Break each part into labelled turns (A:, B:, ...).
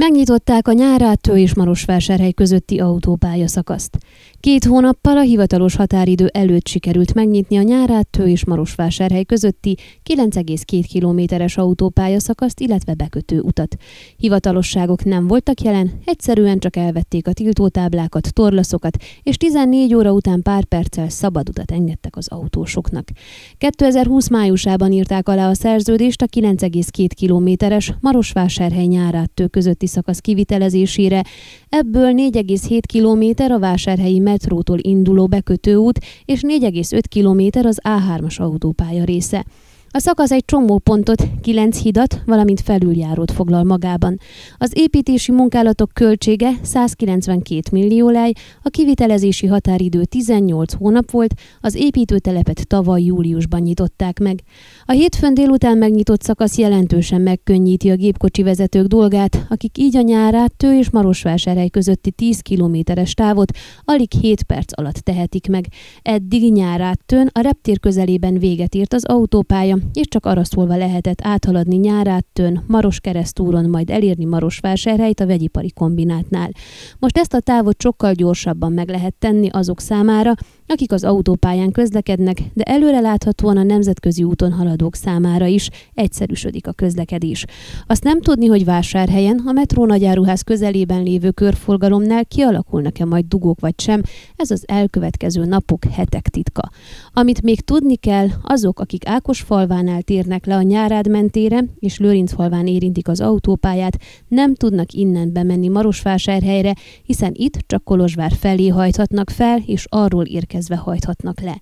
A: Megnyitották a Nyárátő és Marosvásárhely közötti autópálya szakaszt. Két hónappal a hivatalos határidő előtt sikerült megnyitni a Nyárátő és Marosvásárhely közötti 9,2 kilométeres autópálya szakaszt, illetve bekötő utat. Hivatalosságok nem voltak jelen, egyszerűen csak elvették a tiltótáblákat, torlaszokat, és 14 óra után pár perccel szabad utat engedtek az autósoknak. 2020 májusában írták alá a szerződést a 9,2 kilométeres Marosvásárhely Nyárátő közötti szakasz kivitelezésére, ebből 4,7 km a vásárhelyi metrótól induló bekötőút és 4,5 km az A3-as autópálya része. A szakasz egy csomó pontot, kilenc hidat, valamint felüljárót foglal magában. Az építési munkálatok költsége 192 millió lej, a kivitelezési határidő 18 hónap volt, az építőtelepet tavaly júliusban nyitották meg. A hétfőn délután megnyitott szakasz jelentősen megkönnyíti a gépkocsi vezetők dolgát, akik így a nyárát Tő és Marosvásárhely közötti 10 kilométeres távot alig 7 perc alatt tehetik meg. Eddig nyárát Tőn a reptér közelében véget ért az autópálya, és csak arra szólva lehetett áthaladni Nyáráttön, Maros keresztúron, majd elérni Marosvásárhelyt a vegyipari kombinátnál. Most ezt a távot sokkal gyorsabban meg lehet tenni azok számára, akik az autópályán közlekednek, de előre láthatóan a nemzetközi úton haladók számára is egyszerűsödik a közlekedés. Azt nem tudni, hogy vásárhelyen, a metró nagyáruház közelében lévő körforgalomnál kialakulnak-e majd dugók vagy sem, ez az elkövetkező napok, hetek titka. Amit még tudni kell, azok, akik Ákosfalvánál térnek le a nyárád mentére, és Lőrincfalván érintik az autópályát, nem tudnak innen bemenni Marosvásárhelyre, hiszen itt csak Kolozsvár felé hajthatnak fel, és arról érkeznek érkezve hajthatnak le.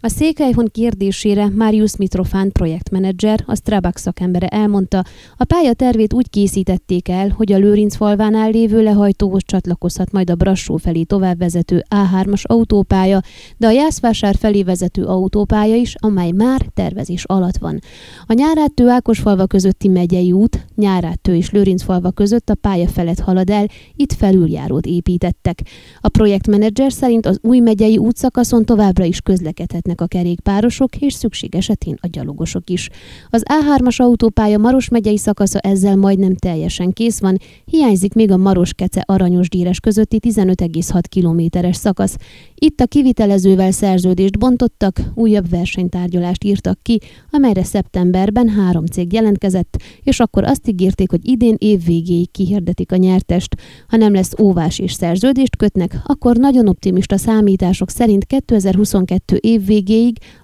A: A Székelyhon kérdésére Marius Mitrofán projektmenedzser, a Strabag szakembere elmondta, a pálya tervét úgy készítették el, hogy a Lőrincfalvánál lévő lehajtóhoz csatlakozhat majd a Brassó felé továbbvezető A3-as autópálya, de a Jászvásár felé vezető autópálya is, amely már tervezés alatt van. A Nyáráttő Ákosfalva közötti megyei út, Nyáráttő és Lőrincfalva között a pálya felett halad el, itt felüljárót építettek. A projektmenedzser szerint az új megyei útszakaszon továbbra is közlekedhet vezetnek a kerékpárosok és szükség esetén a gyalogosok is. Az A3-as autópálya Maros megyei szakasza ezzel majdnem teljesen kész van, hiányzik még a Maros-Kece Aranyos-Díres közötti 15,6 kilométeres szakasz. Itt a kivitelezővel szerződést bontottak, újabb versenytárgyalást írtak ki, amelyre szeptemberben három cég jelentkezett, és akkor azt ígérték, hogy idén év végéig kihirdetik a nyertest. Ha nem lesz óvás és szerződést kötnek, akkor nagyon optimista számítások szerint 2022 év végéig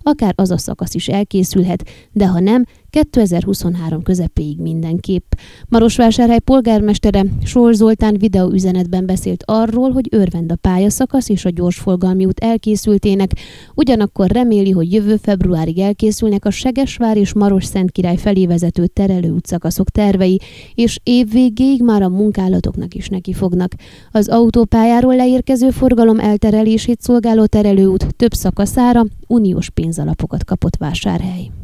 A: akár az a szakasz is elkészülhet, de ha nem, 2023 közepéig mindenképp. Marosvásárhely polgármestere Sor Zoltán videóüzenetben beszélt arról, hogy örvend a pályaszakasz és a gyorsforgalmi út elkészültének, ugyanakkor reméli, hogy jövő februárig elkészülnek a Segesvár és Maros Szent Király felé vezető terelő útszakaszok tervei, és év végéig már a munkálatoknak is neki fognak. Az autópályáról leérkező forgalom elterelését szolgáló terelőút több szakaszára uniós pénzalapokat kapott vásárhely.